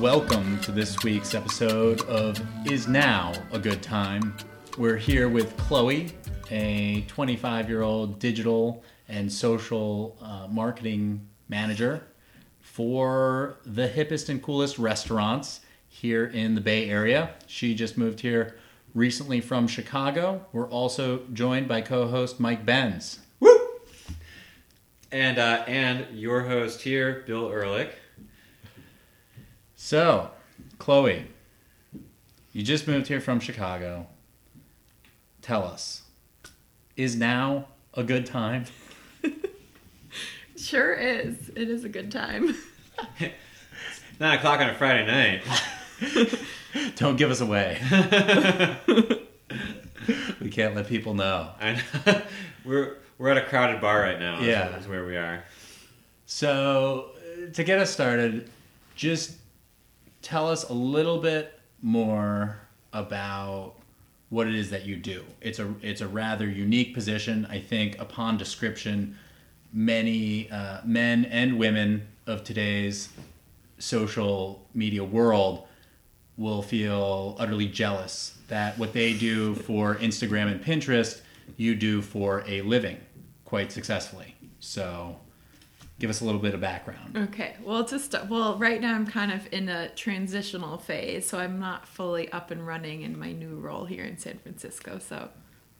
Welcome to this week's episode of Is Now a Good Time? We're here with Chloe, a 25 year old digital and social uh, marketing manager for the hippest and coolest restaurants here in the Bay Area. She just moved here recently from Chicago. We're also joined by co host Mike Benz. Woo! And uh, and your host here, Bill Ehrlich. So, Chloe, you just moved here from Chicago. Tell us, is now a good time? Sure is. It is a good time. Nine o'clock on a Friday night. Don't give us away. we can't let people know. I know. we're we're at a crowded bar right now. Yeah. is where we are. So, to get us started, just tell us a little bit more about what it is that you do. It's a it's a rather unique position. I think upon description, many uh, men and women of today's social media world will feel utterly jealous that what they do for Instagram and Pinterest, you do for a living quite successfully. So, give us a little bit of background. Okay. Well, start, well, right now I'm kind of in a transitional phase, so I'm not fully up and running in my new role here in San Francisco. So,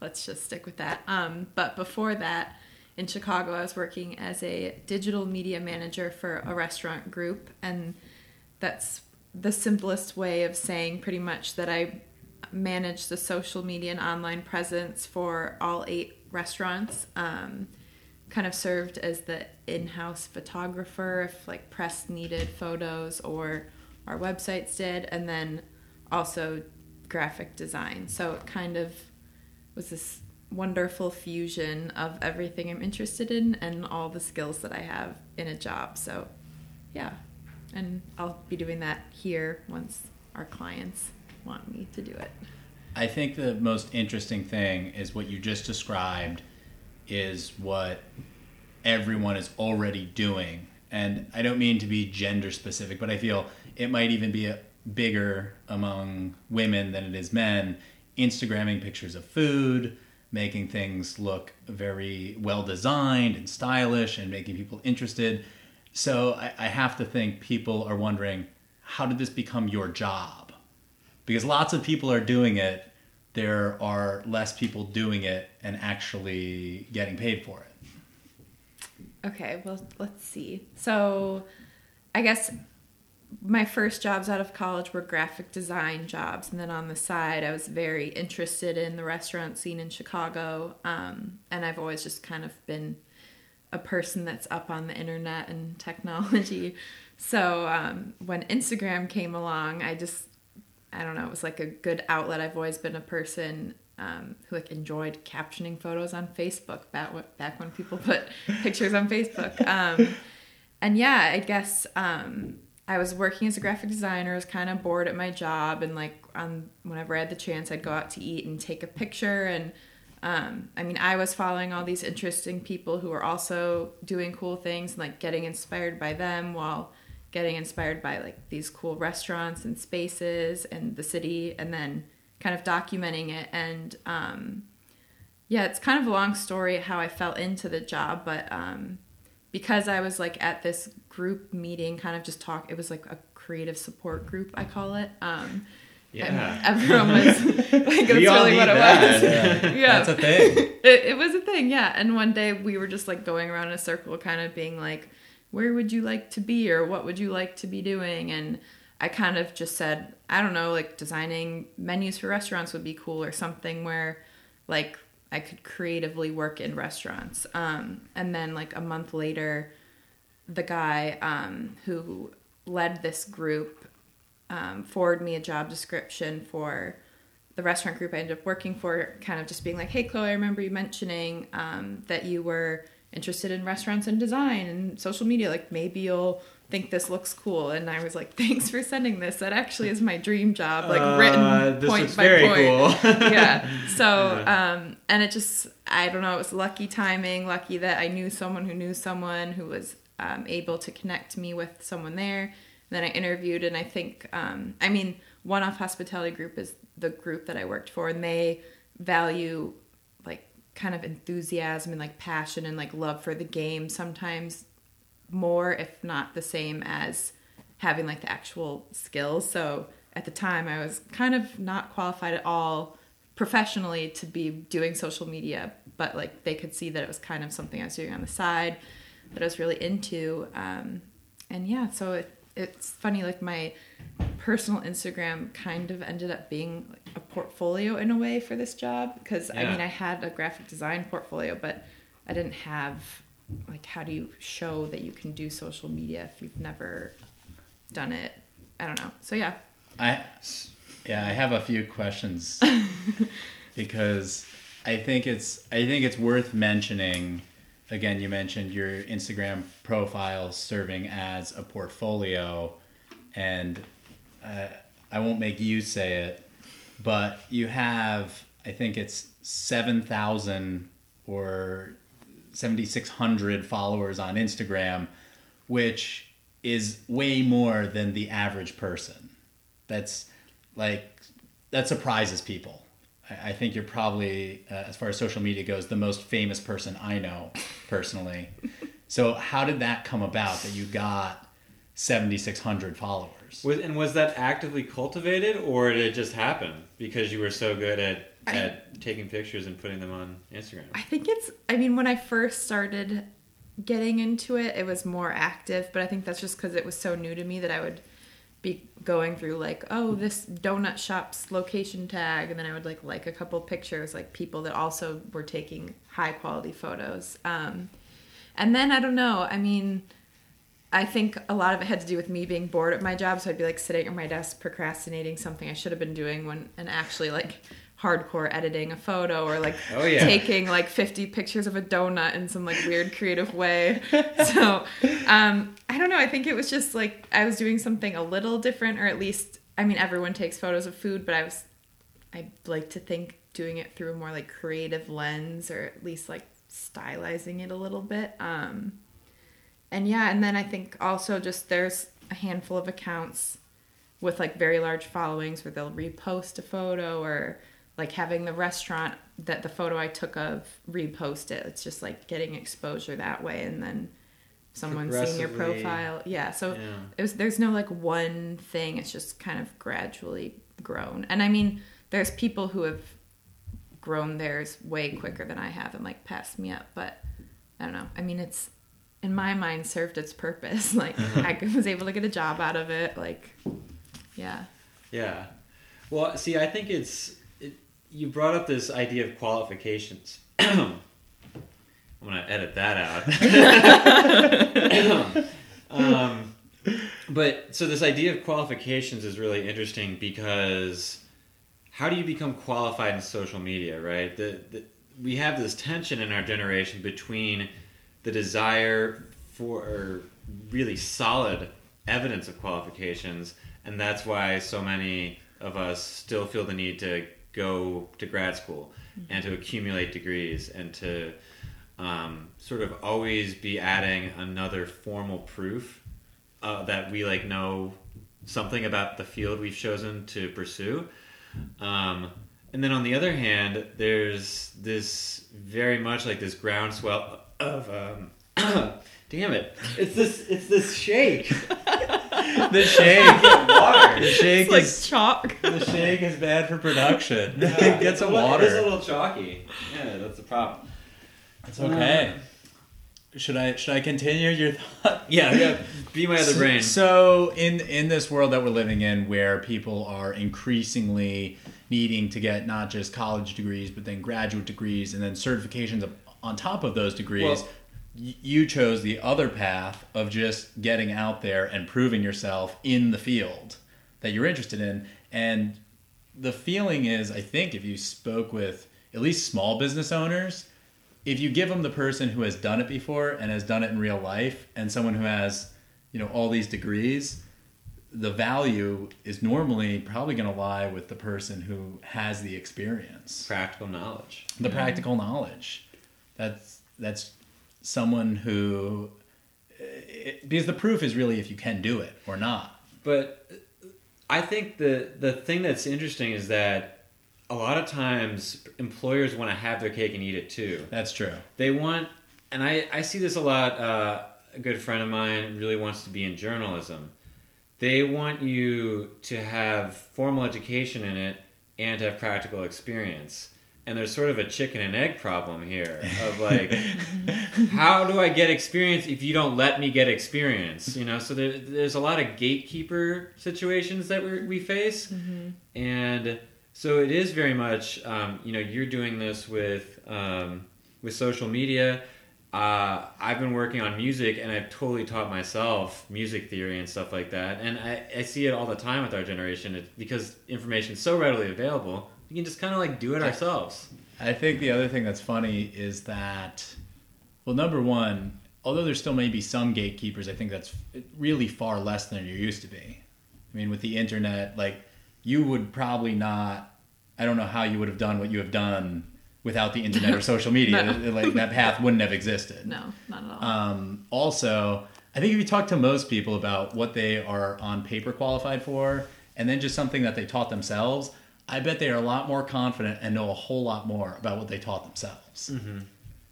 let's just stick with that. Um, but before that, in Chicago, I was working as a digital media manager for a restaurant group, and that's the simplest way of saying pretty much that I manage the social media and online presence for all eight restaurants. Um, kind of served as the in-house photographer if like press needed photos or our websites did and then also graphic design. So it kind of was this wonderful fusion of everything i'm interested in and all the skills that i have in a job. So yeah. And i'll be doing that here once our clients want me to do it. I think the most interesting thing is what you just described is what everyone is already doing. And I don't mean to be gender specific, but I feel it might even be bigger among women than it is men. Instagramming pictures of food, making things look very well designed and stylish, and making people interested. So I, I have to think people are wondering how did this become your job? Because lots of people are doing it, there are less people doing it and actually getting paid for it. Okay, well, let's see. So, I guess my first jobs out of college were graphic design jobs, and then on the side, I was very interested in the restaurant scene in Chicago, um, and I've always just kind of been a person that's up on the internet and technology. So um, when Instagram came along, I just I don't know, it was like a good outlet. I've always been a person um, who like enjoyed captioning photos on Facebook back when, back when people put pictures on Facebook. Um, and yeah, I guess um, I was working as a graphic designer. I was kind of bored at my job, and like on whenever I had the chance, I'd go out to eat and take a picture. And um, I mean, I was following all these interesting people who were also doing cool things, and like getting inspired by them while getting inspired by like these cool restaurants and spaces and the city and then kind of documenting it and um, yeah it's kind of a long story how i fell into the job but um, because i was like at this group meeting kind of just talk it was like a creative support group i call it um, Yeah. everyone was like that's We all really what it that. was yeah That's a thing. it, it was a thing yeah and one day we were just like going around in a circle kind of being like where would you like to be or what would you like to be doing? And i kind of just said i don't know like designing menus for restaurants would be cool or something where like i could creatively work in restaurants. Um, and then like a month later the guy um, who led this group um, forwarded me a job description for the restaurant group I ended up working for, kind of just being like, "Hey, Chloe, I remember you mentioning um, that you were interested in restaurants and design and social media. Like, maybe you'll think this looks cool." And I was like, "Thanks for sending this. That actually is my dream job, like Uh, written this point by very point." cool. yeah. So, um, and it just, I don't know, it was lucky timing, lucky that I knew someone who knew someone who was um, able to connect me with someone there. then I interviewed, and I think, um, I mean, One Off Hospitality Group is the group that I worked for, and they value kind of enthusiasm and like passion and like love for the game sometimes more, if not the same as having like the actual skills. So at the time, I was kind of not qualified at all professionally to be doing social media, but like they could see that it was kind of something I was doing on the side that I was really into. Um, and yeah, so it, it's funny, like my personal Instagram kind of ended up being a portfolio in a way for this job because I mean, I had a graphic design portfolio, but I didn't have like how do you show that you can do social media if you've never done it? I don't know. So yeah, I yeah, I have a few questions because I think it's I think it's worth mentioning. Again, you mentioned your Instagram profile serving as a portfolio, and uh, I won't make you say it, but you have I think it's seven thousand or seventy six hundred followers on Instagram, which is way more than the average person. That's like that surprises people. I, I think you're probably, uh, as far as social media goes, the most famous person I know personally. so how did that come about that you got 7,600 followers? Was, and was that actively cultivated, or did it just happen because you were so good at I- at taking pictures and putting them on Instagram? I think it's, I mean, when I first started getting into it, it was more active, but I think that's just because it was so new to me that I would be going through like, oh, this donut shop's location tag, and then I would like like a couple pictures, like people that also were taking high quality photos. Um, and then I don't know, I mean, I think a lot of it had to do with me being bored at my job, so I'd be like sitting at my desk procrastinating something I should have been doing when and actually like hardcore editing a photo or like Oh, yeah. taking like 50 pictures of a donut in some like weird creative way. So, um I don't know, I think it was just like I was doing something a little different or at least I mean everyone takes photos of food, but I was I like to think doing it through a more like creative lens or at least like stylizing it a little bit. Um and yeah, and then I think also just there's a handful of accounts with like very large followings where they'll repost a photo or like having the restaurant that the photo I took of repost it. It's just like getting exposure that way and then someone seeing your profile. Yeah, so Yeah. it was there's no like one thing. It's just kind of gradually grown. And I mean, there's people who have grown theirs way quicker than I have and like passed me up, but I don't know. I mean, it's in my mind served its purpose. Like I was able to get a job out of it. Like, yeah. Yeah. Well, see, I think it's it, you brought up this idea of qualifications. I'm gonna edit that out. um, but so this idea of qualifications is really interesting because how do you become qualified in social media, right? The, the, we have this tension in our generation between the desire for really solid evidence of qualifications, and that's why so many of us still feel the need to go to grad school and to accumulate degrees and to um, sort of always be adding another formal proof uh, that we like know something about the field we've chosen to pursue. Um, and then on the other hand, there's this very much like this groundswell of um, damn it, it's this it's this shake. the shake, Water. the shake It's like is chalk. the shake is bad for production. Yeah, Get it's some a little- It is a little chalky. Yeah, that's the problem. It's okay. Should I should I continue your thought? Yeah, yeah. Be my other So- brain. So in in this world that we're living in, where people are increasingly needing to get not just college degrees, but then graduate degrees and then certifications up- on top of those degrees, Well- you chose the other path of just getting out there and proving yourself in the field that you're interested in. And the feeling is, I think, if you spoke with at least small business owners, if you give them the person who has done it before and has done it in real life and someone who has you know all these degrees the value is normally probably going to lie with the person who has the experience Practical knowledge. the mm-hmm. practical knowledge that's that's someone who it, because the proof is really if you can do it or not but I think the the thing that's interesting is that a lot of times employers want to have their cake and eat it too. That's true. They want, and I I see this a lot. Uh, a good friend of mine really wants to be in journalism. They want you to have formal education in it and have practical experience. And there's sort of a chicken and egg problem here of like, how do I get experience if you don't let me get experience? You know, so there, there's a lot of gatekeeper situations that we we face, and so it is very much, um, you know, you're doing this with um, with social media. Uh, I've been working on music, and I've totally taught myself music theory and stuff like that. And I, I see it all the time with our generation because information is so readily available. We can just kind of like do it ourselves. I think the other thing that's funny is that, well, number one, although there still may be some gatekeepers, I think that's really far less than you used to be. I mean, with the internet, like, you would probably not, I don't know how you would have done what you have done without the internet or social media. No. Like, that path wouldn't have existed. No, not at all. Um, also, I think if you talk to most people about what they are on paper qualified for, and then just something that they taught themselves, I bet they are a lot more confident and know a whole lot more about what they taught themselves. Mm-hmm.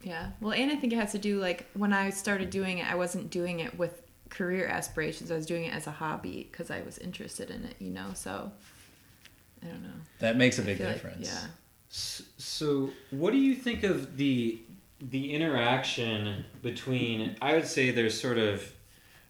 Yeah. Well, and I think it has to do like when I started doing it, I wasn't doing it with career aspirations. I was doing it as a hobby because I was interested in it, you know. So I don't know. That makes a big feel like- difference. yeah. So, what do you think of the the interaction between? I would say there's sort of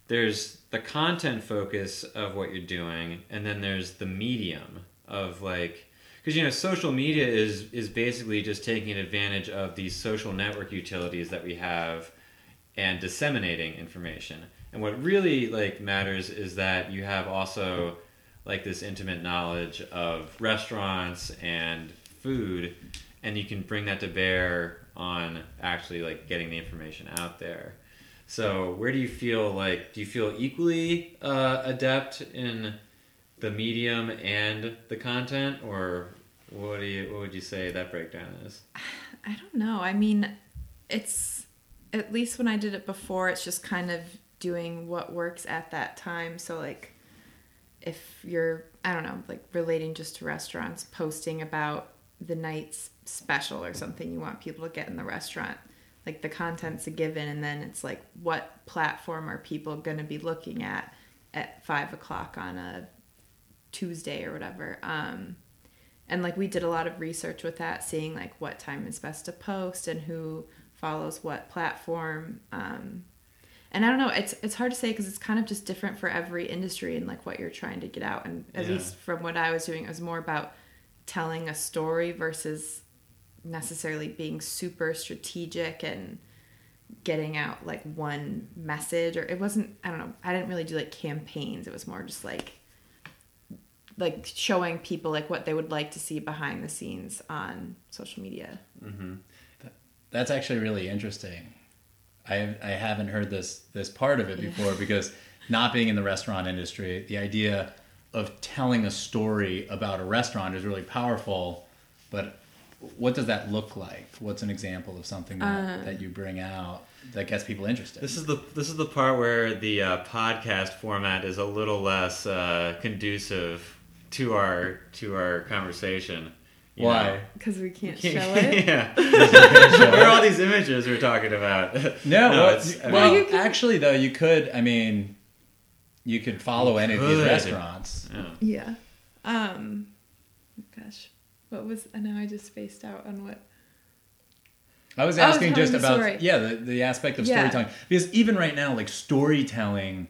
there's the content focus of what you're doing, and then there's the medium of like because you know social media is is basically just taking advantage of these social network utilities that we have and disseminating information. And what really like matters is that you have also like this intimate knowledge of restaurants and food and you can bring that to bear on actually like getting the information out there. So where do you feel like do you feel equally uh, adept in the medium and the content or what do you what would you say that breakdown is? I don't know. I mean, it's at least when I did it before, it's just kind of doing what works at that time. So like if you're I don't know, like relating just to restaurants, posting about the night's special or something you want people to get in the restaurant. Like the content's a given and then it's like what platform are people gonna be looking at at five o'clock on a Tuesday or whatever. Um and like we did a lot of research with that seeing like what time is best to post and who follows what platform um, and i don't know it's it's hard to say because it's kind of just different for every industry and like what you're trying to get out and at Yeah. least from what i was doing it was more about telling a story versus necessarily being super strategic and getting out like one message or it wasn't i don't know i didn't really do like campaigns it was more just like like showing people like what they would like to see behind the scenes on social media. That's actually really interesting. I I haven't heard this this part of it before because not being in the restaurant industry, the idea of telling a story about a restaurant is really powerful. But what does that look like? What's an example of something that, that you bring out that gets people interested? This is the this is the part where the uh, podcast format is a little less uh, conducive to our to our conversation. you Why? Because we can't Can't- show it. yeah. Where are all these images we're talking about? No, well, it's- I well, mean- you can- actually, though, you could. I mean, you could follow You any of these restaurants. yeah. Yeah. Um. Gosh, what was? I know I just spaced out on what. I was Oh, I was asking just about yeah the, the aspect of Yeah. storytelling because even right now like storytelling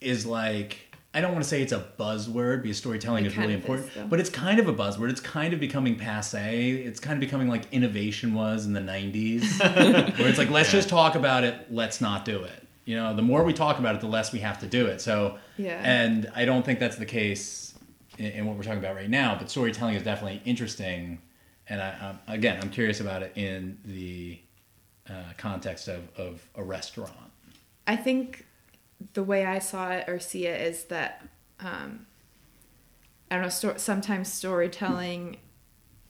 is like I don't want to say it's a buzzword because storytelling It is really important is, but it's kind of a buzzword. It's kind of becoming passe. It's kind of becoming like innovation was in the 90s where it's like let's just talk about it. Let's not do it. You know the more we talk about it the less we have to do it. So Yeah. and I don't think that's the case in, in what we're talking about right now but storytelling is definitely interesting. And I, um, again, I'm curious about it in the uh, context of, of a restaurant. I think the way I saw it or see it is that um, I don't know. Sto- sometimes storytelling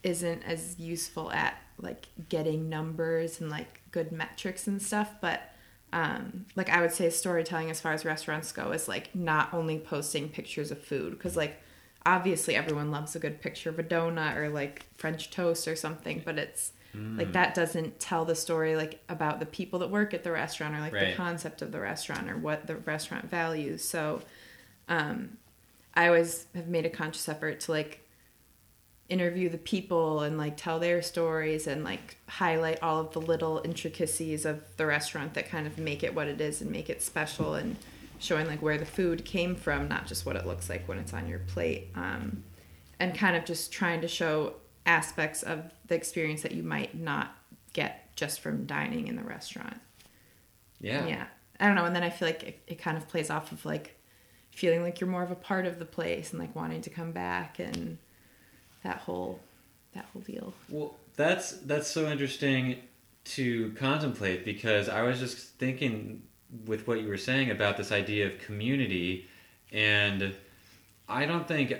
isn't as useful at like getting numbers and like good metrics and stuff, but um, like I would say storytelling as far as restaurants go is like not only posting pictures of food because like obviously everyone loves a good picture of a donut or like French toast or something, but it's like that doesn't tell the story like about the people that work at the restaurant or like Right. the concept of the restaurant or what the restaurant values. So um, I always have made a conscious effort to like interview the people and like tell their stories and like highlight all of the little intricacies of the restaurant that kind of make it what it is and make it special and showing like where the food came from not just what it looks like when it's on your plate um, and kind of just trying to show aspects of the experience that you might not get just from dining in the restaurant. Yeah. yeah. I don't know and then i feel like it, it kind of plays off of like feeling like you're more of a part of the place and like wanting to come back and that whole that whole deal. Well, that's that's so interesting to contemplate because I was just thinking with what you were saying about this idea of community, and I don't think uh,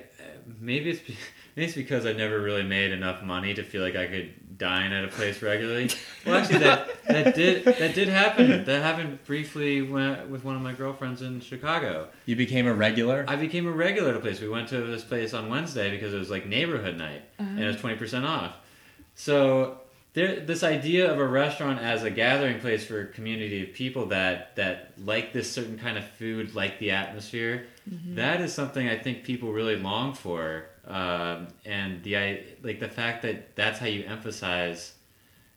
maybe it's maybe it's because I never really made enough money to feel like I could dine at a place regularly. Well, actually, that that did that did happen. That happened briefly when, with one of my girlfriends in Chicago. You became a regular. I became a regular at a place. We went to this place on Wednesday because it was like neighborhood night and it was oh. twenty percent off. So there, this idea of a restaurant as a gathering place for a community of people that that like this certain kind of food, like the atmosphere, that is something I think people really long for. Um, and the I like the fact that that's how you emphasize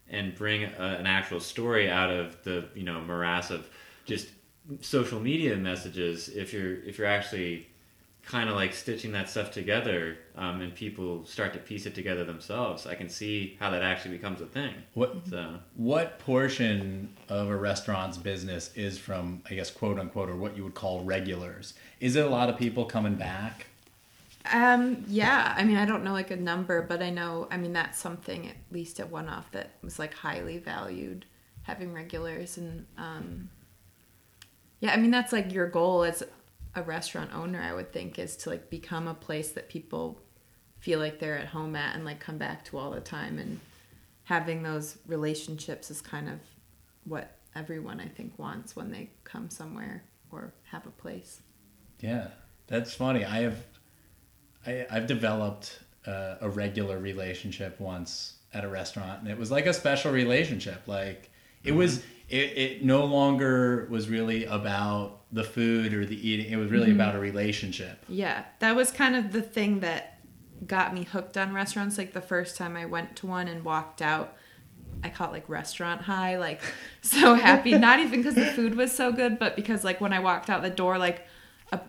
and bring a, an actual story out of the you know morass of just social media messages if you're if you're actually kind of like stitching that stuff together um, and people start to piece it together themselves i can see how that actually becomes a thing what so what portion of a restaurant's business is from I guess quote unquote or what you would call regulars? Is it a lot of people coming back? Um, yeah, I mean, I don't know like a number, but I know, I mean, that's something at least at one off that was like highly valued having regulars. And, um, yeah, I mean, that's like your goal as a restaurant owner, I would think, is to like become a place that people feel like they're at home at and like come back to all the time. And having those relationships is kind of what everyone, I think, wants when they come somewhere or have a place. Yeah, that's funny. I have, I, I've developed uh, a regular relationship once at a restaurant, and it was like a special relationship. Like it was, it, it no longer was really about the food or the eating. It was really mm-hmm. about a relationship. Yeah, that was kind of the thing that got me hooked on restaurants. Like the first time I went to one and walked out, I caught like restaurant high, like so happy. Not even because the food was so good, but because like when I walked out the door, like a,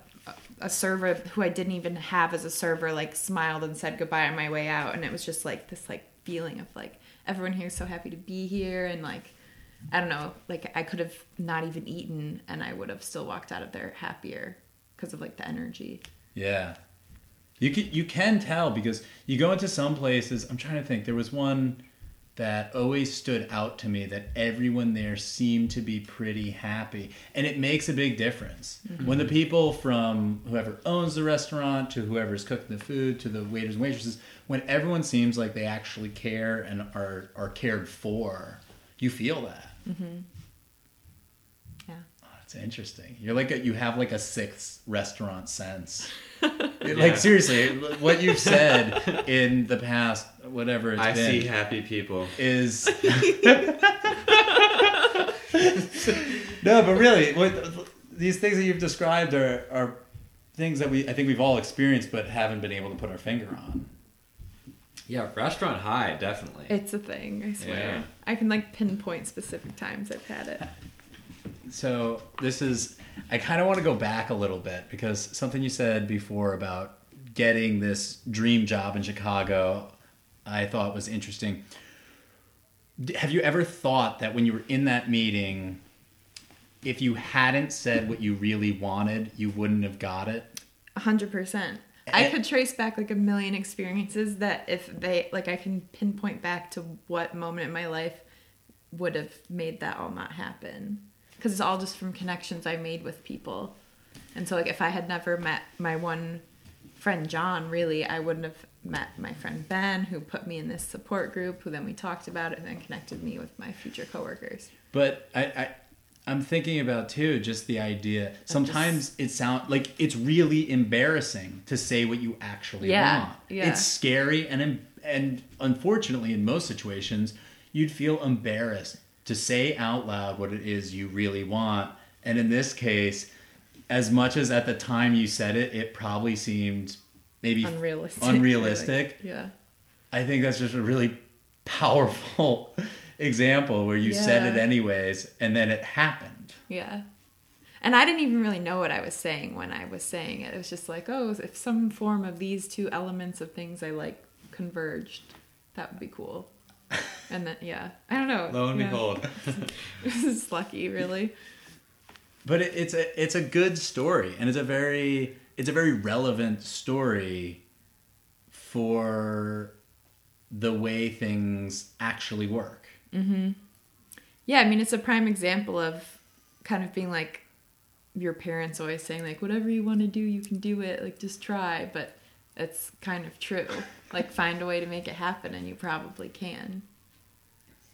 a server who I didn't even have as a server like smiled and said goodbye on my way out, and it was just like this like feeling of like everyone here is so happy to be here, and like I don't know, like I could have not even eaten and I would have still walked out of there happier because of like the energy. Yeah. You can you can tell because you go into some places. I'm trying to think. There was one that always stood out to me that everyone there seemed to be pretty happy, and it makes a big difference mm-hmm. when the people from whoever owns the restaurant to whoever's cooking the food to the waiters and waitresses, when everyone seems like they actually care and are are cared for, you feel that. Mm-hmm. Yeah. Oh, It's interesting. You're like a, you have like a sixth restaurant sense. Like seriously, what you've said in the past, whatever it's i been, see happy people is no, but really, what these things that you've described are are things that we I think we've all experienced, but haven't been able to put our finger on. Yeah restaurant high definitely It's a thing, I swear. Yeah. I can like pinpoint specific times I've had it. So this is I kind of want to go back a little bit because something you said before about getting this dream job in Chicago, I thought was interesting. Have you ever thought that when you were in that meeting, if you hadn't said what you really wanted, you wouldn't have got it? A hundred percent. I could trace back like a million experiences that if they like I can pinpoint back to what moment in my life would have made that all not happen. Because it's all just from connections I made with people. And so like if I had never met my one friend John, really, I wouldn't have met my friend Ben, who put me in this support group, who then we talked about it and then connected me with my future coworkers. But I, I, I'm thinking about too just the idea. Sometimes it sound like it's really embarrassing to say what you actually Yeah, want. yeah. It's scary and and unfortunately in most situations you'd feel embarrassed to say out loud what it is you really want. And in this case, as much as at the time you said it, it probably seemed maybe Unrealistic. unrealistic. Yeah. I think that's just a really powerful example where you said it anyways and then it happened. Yeah. And I didn't even really know what I was saying when I was saying it. It was just like, oh, if some form of these two elements of things I like converged, that would be cool. And then, yeah, I don't know. Lo and yeah. behold. this is lucky, really. But it, it's a it's a good story and it's a very it's a very relevant story for the way things actually work. Mm-hmm. Yeah, I mean, it's a prime example of kind of being like your parents always saying, like, whatever you want to do, you can do it. Like, just try. But it's kind of true. Like, find a way to make it happen, and you probably can.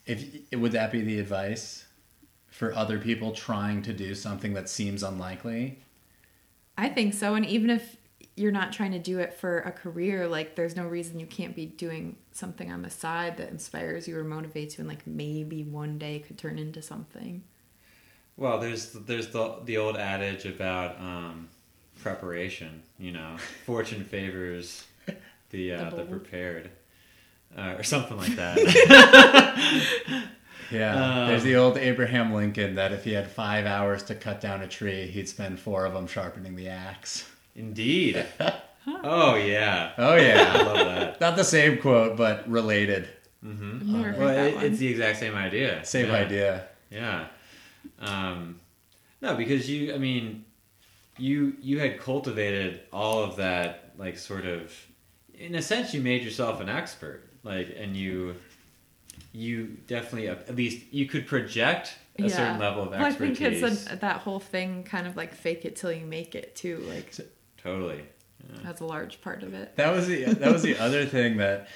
If would that be the advice for other people trying to do something that seems unlikely? I think so. And even if you're not trying to do it for a career, like there's no reason you can't be doing something on the side that inspires you or motivates you and like maybe one day could turn into something. Well, there's there's the the old adage about um, preparation. You know, fortune favors the uh, The the, prepared, uh, or something like that. Yeah, Um, there's the old Abraham Lincoln that if he had five hours to cut down a tree, he'd spend four of them sharpening the axe. Indeed. Oh yeah. Oh yeah. I love that. not the same quote, but related. I've never Well, it, it's the exact same idea. Same Yeah. idea. Yeah. Um, no, because you, I mean, you you had cultivated all of that, like sort of, in a sense, you made yourself an expert, like, and you, you definitely, at least, you could project a certain level of Well, I think it's a, that whole thing kind of like fake it till you make it too. Like totally. that's a large part of it. That was the that was the other thing that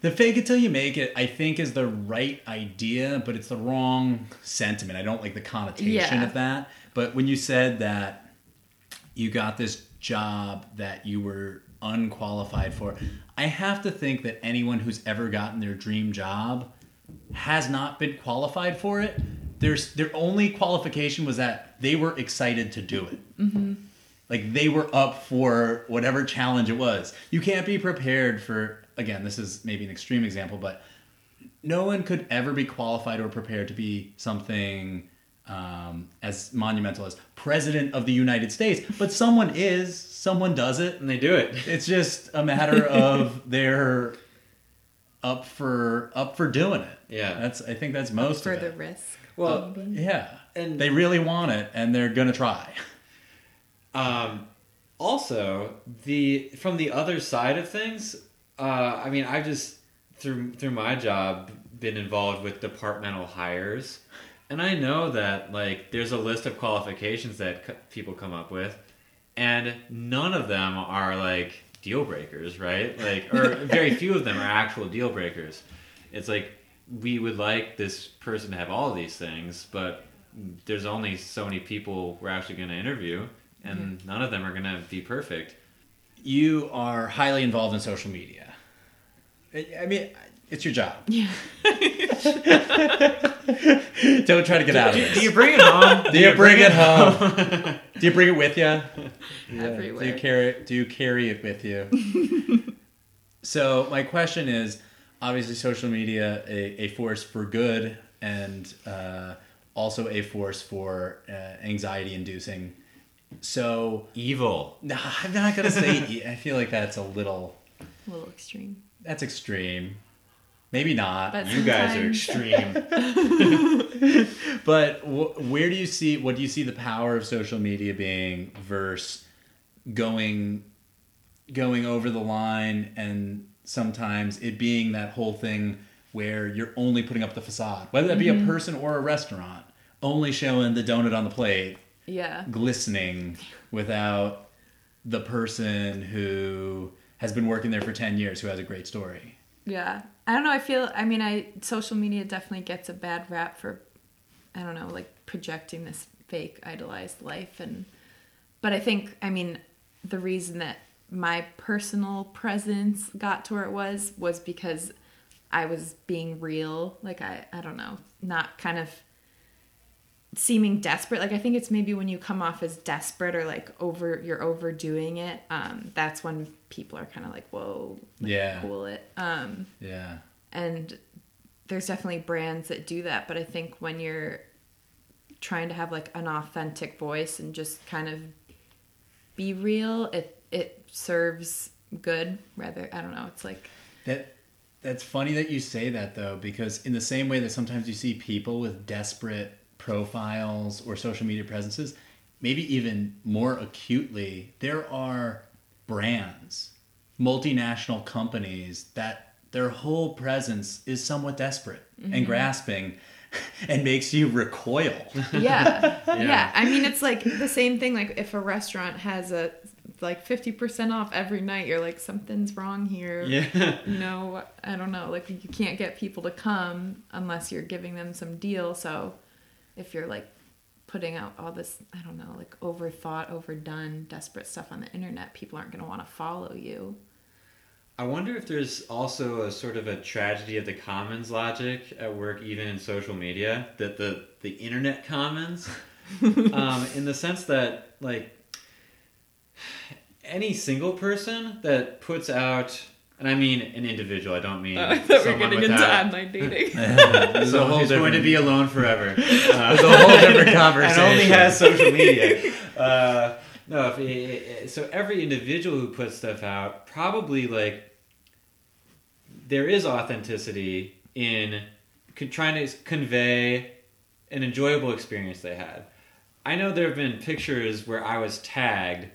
the fake it till you make it. I think is the right idea, but it's the wrong sentiment. I don't like the connotation Yeah. of that. But when you said that you got this job that you were unqualified for, I have to think that anyone who's ever gotten their dream job has not been qualified for it. There's their only qualification was that they were excited to do it. Mm-hmm. Like they were up for whatever challenge it was. You can't be prepared for again, this is maybe an extreme example, but no one could ever be qualified or prepared to be something um, as monumental as president of the United States. But someone is, someone does it. And they do it. It's just a matter of they're up for up for doing it. Yeah. That's I think that's most for of the it. risk. Well, maybe. Yeah. And- they really want it and they're gonna try. Um, also, the from the other side of things, uh, I mean, I've just through through my job been involved with departmental hires, and I know that like there's a list of qualifications that c- people come up with, and none of them are like deal breakers, right? Like, or very few of them are actual deal breakers. It's like we would like this person to have all of these things, but there's only so many people we're actually going to interview, and none of them are going to be perfect. You are highly involved in social media. I I mean, it's your job. Yeah. Don't try to get out of Do, this. do you bring it home? Do you bring it home? Do you bring it with you? Everywhere. Do you Everywhere. carry Do you carry it with you? so my question is, obviously, social media a, a force for good and uh, also a force for uh, anxiety inducing. So Evil. nah, I'm not gonna say. e- I feel like that's a little. A little extreme. That's extreme. Maybe not. But You guys are sometimes- extreme. But wh- where do you see what do you see the power of social media being versus going going over the line and sometimes it being that whole thing where you're only putting up the facade, whether that be a mm-hmm. person or a restaurant, only showing the donut on the plate, Yeah. glistening without the person who has been working there for 10 years who has a great story. Yeah. I don't know. I feel, I mean, I, social media definitely gets a bad rap for I don't know, like projecting this fake idolized life and but I think I mean the reason that my personal presence got to where it was was because I was being real, like I I don't know, not kind of seeming desperate. Like I think it's maybe when you come off as desperate or like over you're overdoing it, um that's when people are kind of like, "Whoa, like, Yeah. cool it." Um Yeah. and there's definitely brands that do that but i think when you're trying to have like an authentic voice and just kind of be real it it serves good rather i don't know it's like That that's funny that you say that though, because in the same way that sometimes you see people with desperate profiles or social media presences, maybe even more acutely, there are brands, multinational companies that their whole presence is somewhat desperate and mm-hmm. grasping and makes you recoil. yeah, Yeah. yeah i mean it's like the same thing like if a restaurant has a like 50% off every night you're like something's wrong here Yeah. you know i don't know like you can't get people to come unless you're giving them some deal so if you're like putting out all this i don't know like overthought overdone desperate stuff on the internet people aren't going to want to follow you. I wonder if there's also a sort of a tragedy of the commons logic at work, even in social media, that the the internet commons, um, in the sense that like any single person that puts out, and I mean an individual, I don't mean someone without, online dating There's a someone whole who's going to be alone forever. Uh, There's a whole different and conversation. only has social media. Uh, no, if it, so every individual who puts stuff out probably like there is authenticity in con- trying to convey an enjoyable experience they had. I know there have been pictures where I was tagged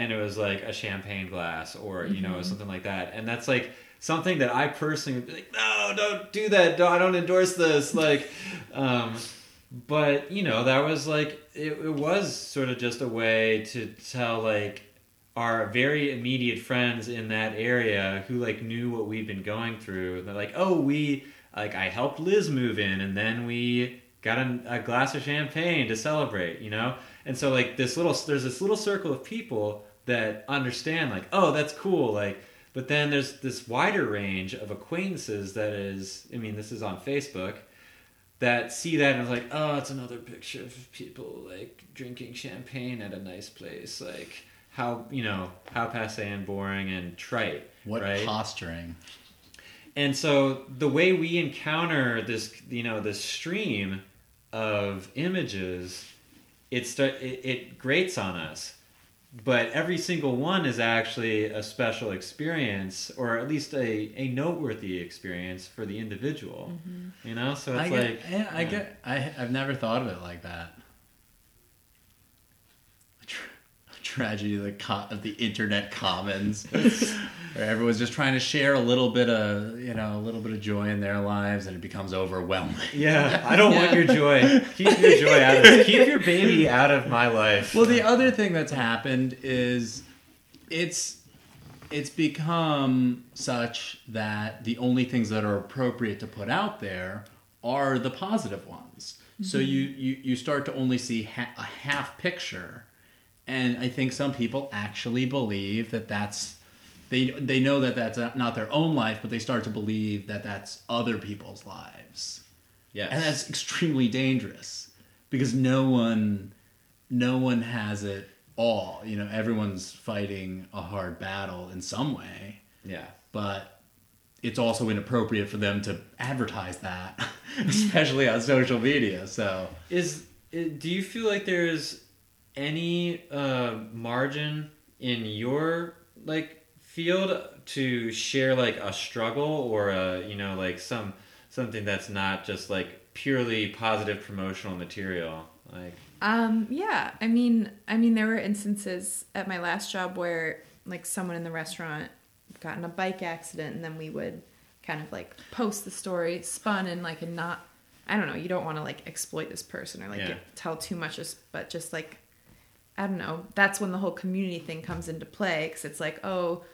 and it was like a champagne glass or you know something like that, and that's like something that I personally would be like, no, don't do that. Don't, I don't endorse this. Like, um, but you know that was like it, it was sort of just a way to tell like our very immediate friends in that area who like knew what we'd been going through they're like oh we like i helped liz move in and then we got a, a glass of champagne to celebrate you know and so like this little there's this little circle of people that understand like oh that's cool like but then there's this wider range of acquaintances that is i mean this is on facebook that see that and like, oh, it's another picture of people like drinking champagne at a nice place. Like how you know how passe and boring and trite, What right? posturing. and so the way we encounter this, you know, this stream of images, it start it, it grates on us. But every single one is actually a special experience, or at least a, a noteworthy experience for the individual. Mm-hmm. You know, so it's I like get, yeah, I yeah. get. I, I've never thought of it like that. A tra- a tragedy of the co- of the internet commons, where everyone's just trying to share a little bit of you know a little bit of joy in their lives, and it becomes overwhelming. Yeah, I don't want your joy. Keep your joy out of. Keep your baby out of my life. Well, the other thing that's happened is it's it's become such that the only things that are appropriate to put out there are the positive ones. So mm-hmm. you, you you start to only see ha- a half picture, and I think some people actually believe that that's they they know that that's not their own life, but they start to believe that that's other people's lives. yes. And that's extremely dangerous because no one no one has it all. You know, everyone's fighting a hard battle in some way, yeah. but it's also inappropriate for them to advertise that, especially on social media. So, Is do you feel like there's any uh, margin in your like field to share like a struggle or a you know like some something that's not just like purely positive promotional material? Like Um, yeah, I mean, I mean, there were instances at my last job where like someone in the restaurant got in a bike accident, and then we would kind of like post the story, spun and like and not, I don't know, you don't want to like exploit this person or like Yeah. get, tell too much, but just like, I don't know, that's when the whole community thing comes into play because it's like, oh,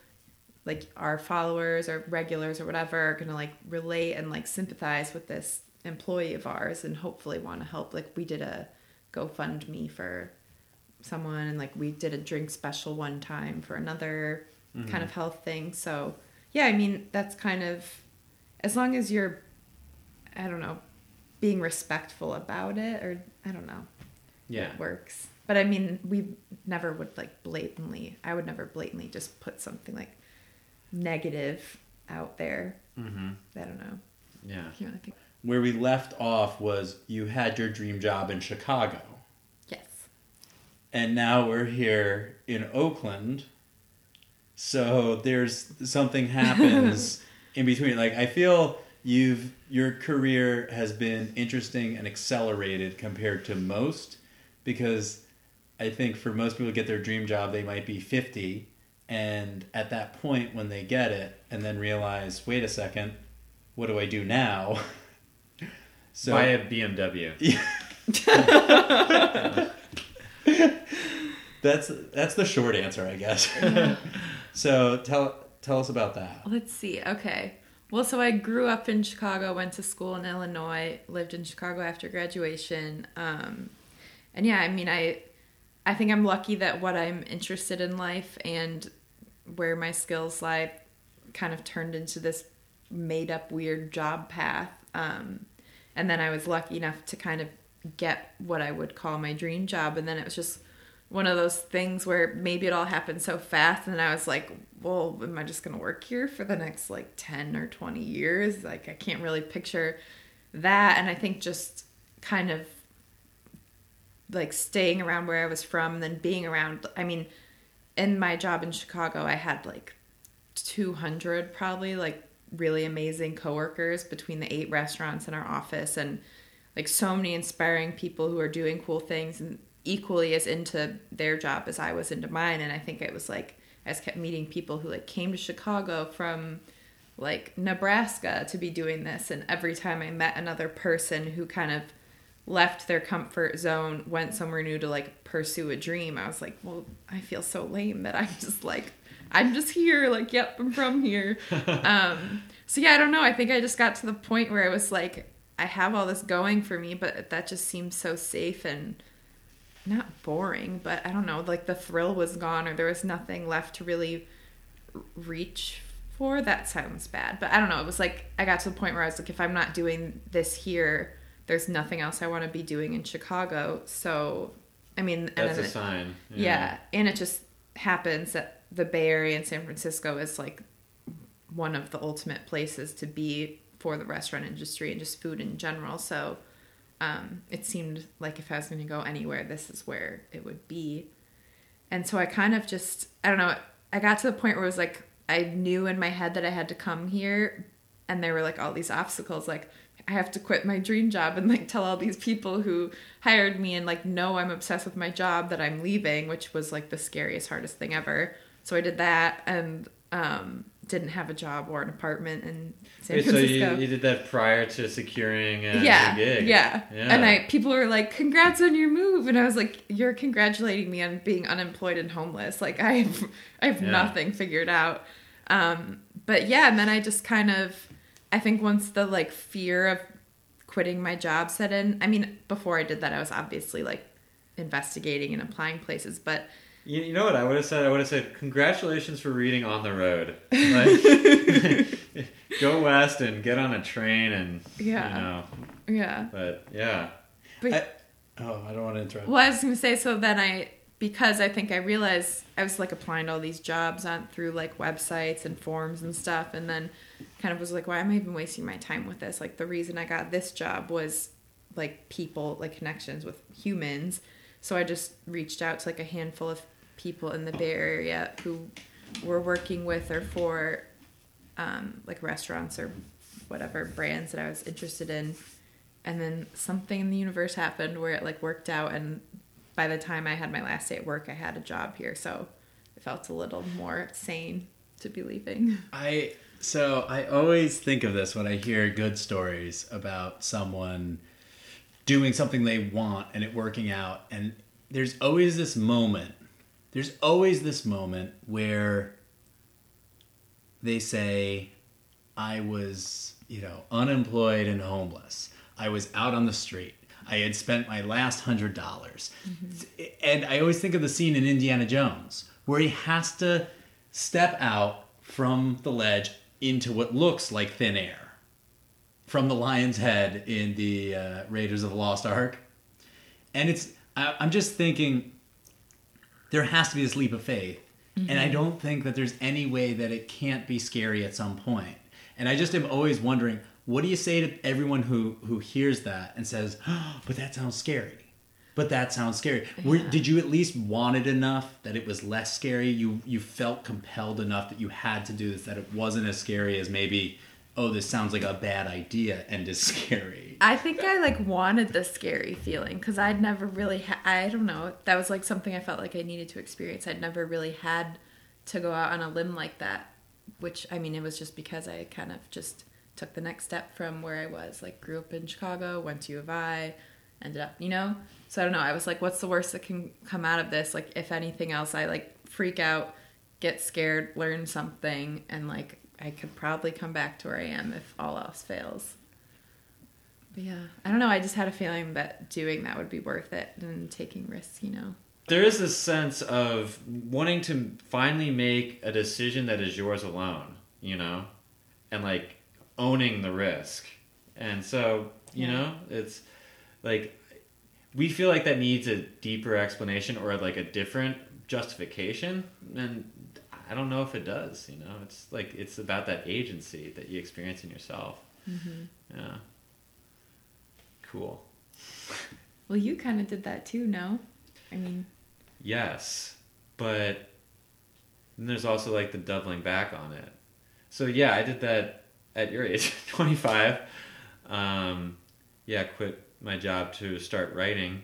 like our followers or regulars or whatever are gonna like relate and like sympathize with this employee of ours and hopefully want to help. Like we did a GoFundMe for someone and like we did a drink special one time for another mm-hmm. kind of health thing. So yeah, I mean that's kind of as long as you're I don't know, being respectful about it or I don't know. Yeah. It works. But I mean, we never would like blatantly I would never blatantly just put something like negative out there. Mm-hmm. I don't know. Yeah. You think? Where we left off was you had your dream job in Chicago. Yes. and now we're here in Oakland. So there's something happens in between. Like I feel you've your career has been interesting and accelerated compared to most because I think for most people to get their dream job they might be 50 and at that point when they get it and then realize wait a second what do I do now? So Buy a BMW. Yeah. That's that's the short answer, I guess. so tell tell us about that. Let's see. Okay. Well, so I grew up in Chicago, went to school in Illinois, lived in Chicago after graduation. Um, and yeah, I mean, I I think I'm lucky that what I'm interested in life and where my skills lie kind of turned into this made up weird job path. Um, and then I was lucky enough to kind of get what I would call my dream job. And then it was just one of those things where maybe it all happened so fast and I was like, well, am I just going to work here for the next like 10 or 20 years? Like I can't really picture that and I think just kind of like staying around where I was from then being around I mean in my job in Chicago I had like 200 probably like really amazing coworkers between the eight restaurants in our office and like so many inspiring people who are doing cool things and equally as into their job as I was into mine. And I think it was like I just kept meeting people who like came to Chicago from like Nebraska to be doing this. And every time I met another person who kind of left their comfort zone, went somewhere new to like pursue a dream, I was like, well, I feel so lame that I'm just like, I'm just here. Like, yep, I'm from here. um, so yeah, I don't know. I think I just got to the point where I was like, I have all this going for me, but that just seems so safe and not boring, but I don't know, like the thrill was gone or there was nothing left to really reach for. That sounds bad, but I don't know. It was like I got to the point where I was like, if I'm not doing this here, there's nothing else I want to be doing in Chicago. So, I mean, and That's a it- sign. yeah, and it just happens that the Bay Area and San Francisco is like one of the ultimate places to be for the restaurant industry and just food in general. So um, it seemed like if I was going to go anywhere, this is where it would be. And so I kind of just, I don't know, I got to the point where it was like, I knew in my head that I had to come here, and there were like all these obstacles. Like, I have to quit my dream job and like tell all these people who hired me and like know I'm obsessed with my job that I'm leaving, which was like the scariest, hardest thing ever. So I did that and um, didn't have a job or an apartment in San Wait, so you, you did that prior to securing a yeah, new gig. yeah, Yeah. And I people were like, "Congrats on your move," and I was like, "You're congratulating me on being unemployed and homeless. Like I have, I have Yeah. nothing figured out." Um, but yeah, and then I just kind of, I think once the like fear of quitting my job set in. I mean, before I did that, I was obviously like investigating and applying places, but You, you know what I would have said? I would have said, "Congratulations for reading on the road. Like, go west and get on a train and Yeah. you know." yeah. But yeah, But I- oh, I don't want to interrupt. Well, I was gonna say so. Then I because I think I realized I was like applying to all these jobs on through like websites and forums and stuff, and then kind of was like, why am I even wasting my time with this? Like the reason I got this job was like people, like connections with humans. So I just reached out to like a handful of people in the Bay Area who were working with or for um, like restaurants or whatever brands that I was interested in. And then something in the universe happened where it like worked out and by the time I had my last day at work I had a job here, so it felt a little more sane to be leaving. I so I always think of this when I hear good stories about someone doing something they want and it working out and there's always this moment there's always this moment where they say I was, you know, unemployed and homeless. I was out on the street. I had spent my last hundred dollars. Mm-hmm. And I always think of the scene in Indiana Jones where he has to step out from the ledge into what looks like thin air from the lion's head in the uh, Raiders of the Lost Ark. And it's, I, I'm just thinking there has to be this leap of faith. And I don't think that there's any way that it can't be scary at some point. And I just am always wondering, what do you say to everyone who who hears that and says, oh, "But that sounds scary." But that sounds scary. Were, did you at least want it enough that it was less scary? You you felt compelled enough that you had to do this that it wasn't as scary as maybe, oh, this sounds like a bad idea and is scary. I think I like wanted the scary feeling because I'd never really. Ha- I don't know. That was like something I felt like I needed to experience. I'd never really had to go out on a limb like that. Which I mean, it was just because I kind of just took the next step from where I was. Like, grew up in Chicago, went to U of I, ended up, you know. So I don't know. I was like, what's the worst that can come out of this? Like, if anything else, I like freak out, get scared, learn something, and like I could probably come back to where I am if all else fails. But yeah, I don't know. I just had a feeling that doing that would be worth it and taking risks, you know. There is this sense of wanting to finally make a decision that is yours alone, you know, and like owning the risk. And so, you Yeah. know, it's like we feel like that needs a deeper explanation or like a different justification. And I don't know if it does, you know, it's like it's about that agency that you experience in yourself. Yeah. Cool. Well, you kind of did that too, no? I mean, Yes, but then there's also like the doubling back on it. So yeah, I did that at your age, 25. Um, yeah, quit my job to start writing,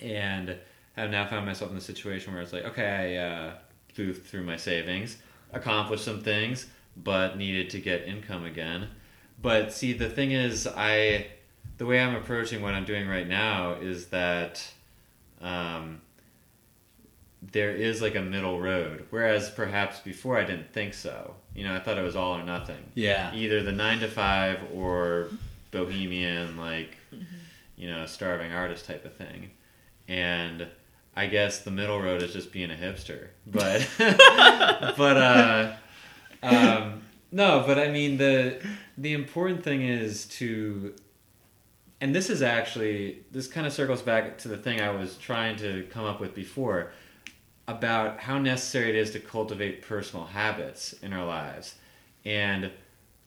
and have now found myself in a situation where it's like, okay, I uh, flew through my savings, accomplished some things, but needed to get income again. But see, the thing is, I the way I'm approaching what I'm doing right now is that. Um, there is like a middle road. Whereas perhaps before I didn't think so. You know, I thought it was all or nothing. Yeah. Either the nine to five or bohemian, like, you know, starving artist type of thing. And I guess the middle road is just being a hipster. But, but, uh, um, no, but I mean, the, the important thing is to, and this is actually, this kind of circles back to the thing I was trying to come up with before about how necessary it is to cultivate personal habits in our lives. And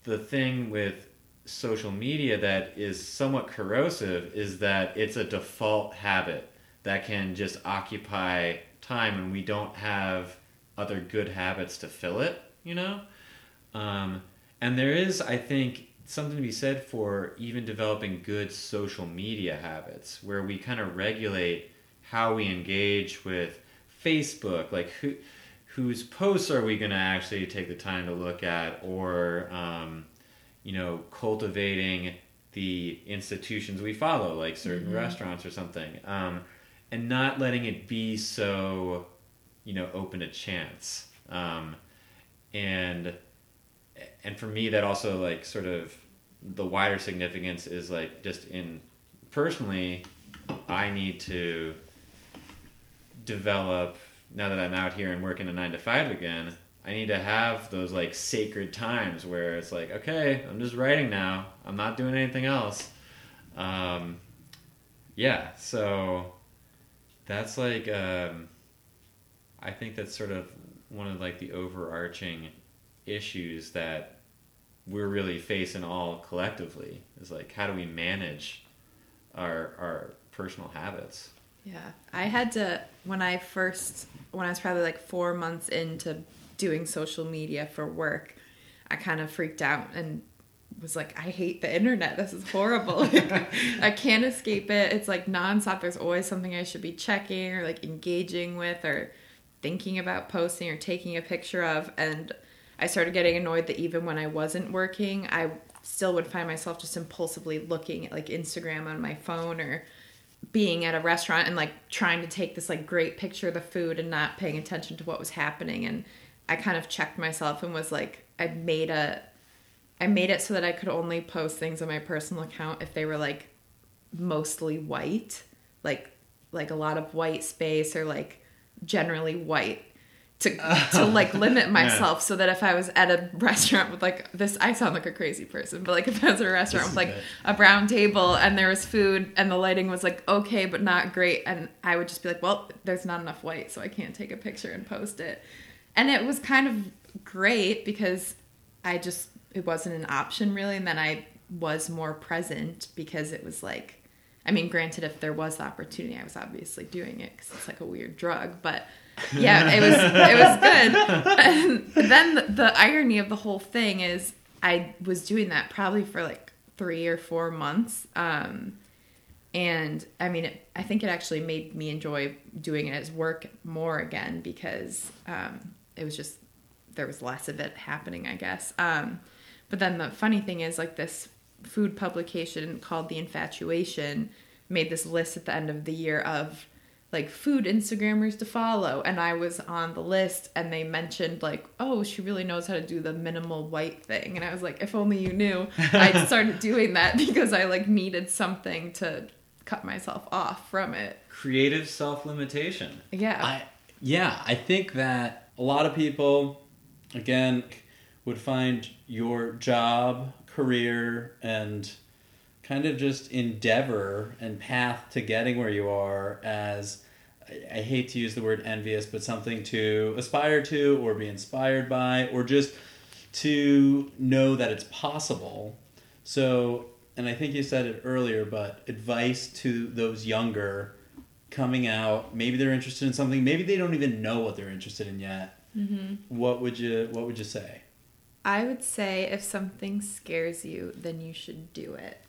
the thing with social media that is somewhat corrosive is that it's a default habit that can just occupy time and we don't have other good habits to fill it, you know? Um, and there is, I think, something to be said for even developing good social media habits where we kind of regulate how we engage with Facebook, like who whose posts are we going to actually take the time to look at, or um, you know, cultivating the institutions we follow, like certain restaurants or something, um, and not letting it be so, you know, open to chance. Um, and and for me, that also like sort of the wider significance is like just in personally, I need to develop now that I'm out here and working a nine to five again. I need to have those like sacred times where it's like, okay, I'm just writing now. I'm not doing anything else. Um, yeah, so that's like, um, I think that's sort of one of like the overarching issues that we're really facing all collectively is like how do we manage our our personal habits Yeah, I had to when I first when I was probably like four months into doing social media for work. I kind of freaked out and was like, I hate the internet. This is horrible. I can't escape it. It's like nonstop. There's always something I should be checking or like engaging with or thinking about posting or taking a picture of. And I started getting annoyed that even when I wasn't working, I still would find myself just impulsively looking at like Instagram on my phone or being at a restaurant and like trying to take this like great picture of the food and not paying attention to what was happening and I kind of checked myself and was like I made a I made it so that I could only post things on my personal account if they were like mostly white, like like a lot of white space or like generally white to to like limit myself so that if I was at a restaurant with like this I sound like a crazy person, but like if I was at a restaurant with like good. a brown table and there was food and the lighting was like okay but not great and I would just be like, well, there's not enough white so I can't take a picture and post it. And it was kind of great because I just it wasn't an option really and then I was more present because it was like I mean, granted, if there was the opportunity, I was obviously doing it because it's like a weird drug. But yeah, it was it was good. And then the, the irony of the whole thing is, I was doing that probably for like three or four months, um, and I mean, it, I think it actually made me enjoy doing it as work more again because um, it was just there was less of it happening, I guess. Um, but then the funny thing is, like this food publication called The Infatuation made this list at the end of the year of like food Instagrammers to follow, and I was on the list, and they mentioned like, oh, she really knows how to do the minimal white thing, and I was like, if only you knew. I started doing that because I like needed something to cut myself off from it. Creative self limitation. Yeah. I yeah, I think that a lot of people again would find your job, career and kind of just endeavor and path to getting where you are as I, hate to use the word envious, but something to aspire to or be inspired by or just to know that it's possible. So, and I think you said it earlier, but advice to those younger coming out, maybe they're interested in something, maybe they don't even know what they're interested in yet. mm-hmm. What would you what would you say? I would say if something scares you, then you should do it.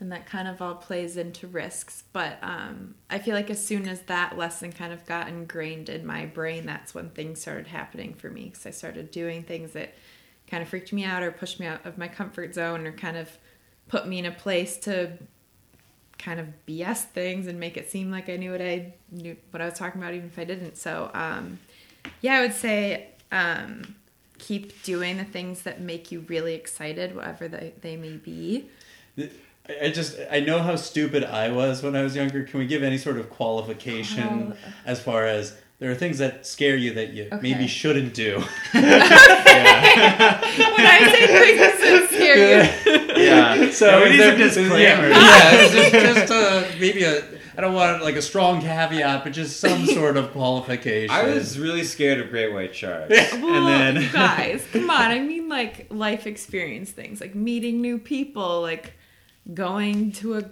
And that kind of all plays into risks. But um, I feel like as soon as that lesson kind of got ingrained in my brain, that's when things started happening for me. Because I started doing things that kind of freaked me out or pushed me out of my comfort zone or kind of put me in a place to kind of BS things and make it seem like I knew what I knew what I was talking about, even if I didn't. So, um, yeah, I would say um, keep doing the things that make you really excited, whatever they, they may be. I- just I know how stupid I was when I was younger. Can we give any sort of qualification Oh. as far as there are things that scare you that you Okay. maybe shouldn't do? When I say things that scare you, Yeah. So Yeah, we is need disclaimers. Yeah, yeah it's just, just uh, maybe a I don't want like a strong caveat, but just some sort of qualification. I was really scared of great white sharks. well, and then guys, come on. I mean, like life experience things, like meeting new people, like going to a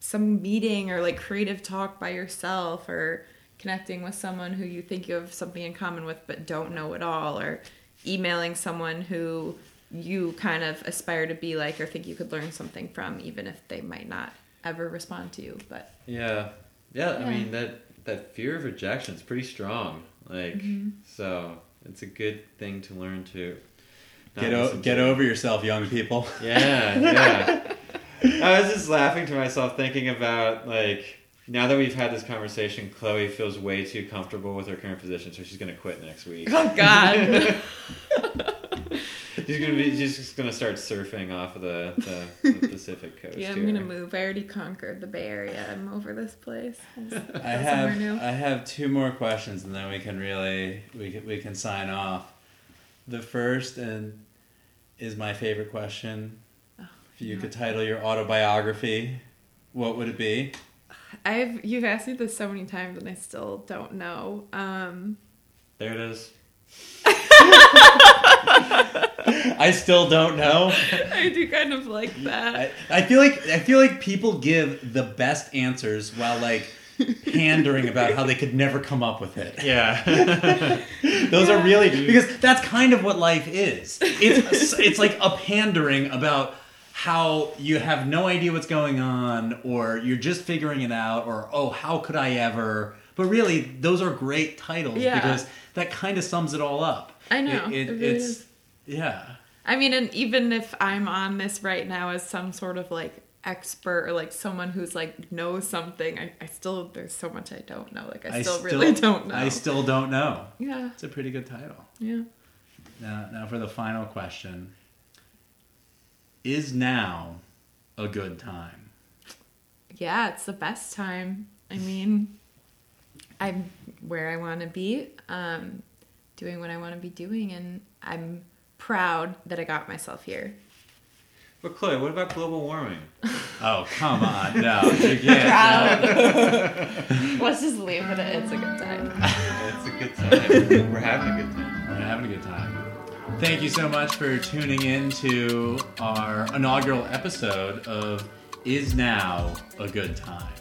some meeting or like creative talk by yourself, or connecting with someone who you think you have something in common with but don't know at all, or emailing someone who you kind of aspire to be like or think you could learn something from, even if they might not ever respond to you. But Yeah. yeah, Yeah. I mean that that fear of rejection is pretty strong. Like Mm-hmm. so, it's a good thing to learn to get o- get to. over yourself, young people. Yeah, yeah. I was just laughing to myself thinking about like now that we've had this conversation, Chloe feels way too comfortable with her current position, so she's gonna quit next week. oh god. She's gonna be she's just gonna start surfing off of the, the, the Pacific coast. Yeah, I'm here. gonna move. I already conquered the Bay Area. I'm over this place. Let's I have new. I have two more questions, and then we can really we can, we can sign off. The first and is my favorite question. If you no. could title your autobiography, what would it be? I've you've asked me this so many times and I still don't know. Um, There it is. I still don't know. I do kind of like that. I, I feel like I feel like people give the best answers while like pandering about how they could never come up with it. Yeah. Those are really because that's kind of what life is. It's it's like a pandering about how you have no idea what's going on or you're just figuring it out or oh how could I ever but really those are great titles Yeah. because that kind of sums it all up. I know, it really it's is. yeah. I mean, and even if I'm on this right now as some sort of like expert or like someone who's like knows something, I, I still there's so much I don't know. Like I, still, really don't know. I still don't know. yeah, It's a pretty good title. yeah. Now, now for the final question. is now a good time? Yeah, it's the best time. I mean, I'm where I want to be, um, doing what I want to be doing, and I'm proud that I got myself here. But Chloe, what about global warming? Oh, come on. No, you can't. Proud. Let's just leave it at it's a good time. it's a good time. We're having a good time. We're having a good time. Thank you so much for tuning in to our inaugural episode of Is Now a Good Time?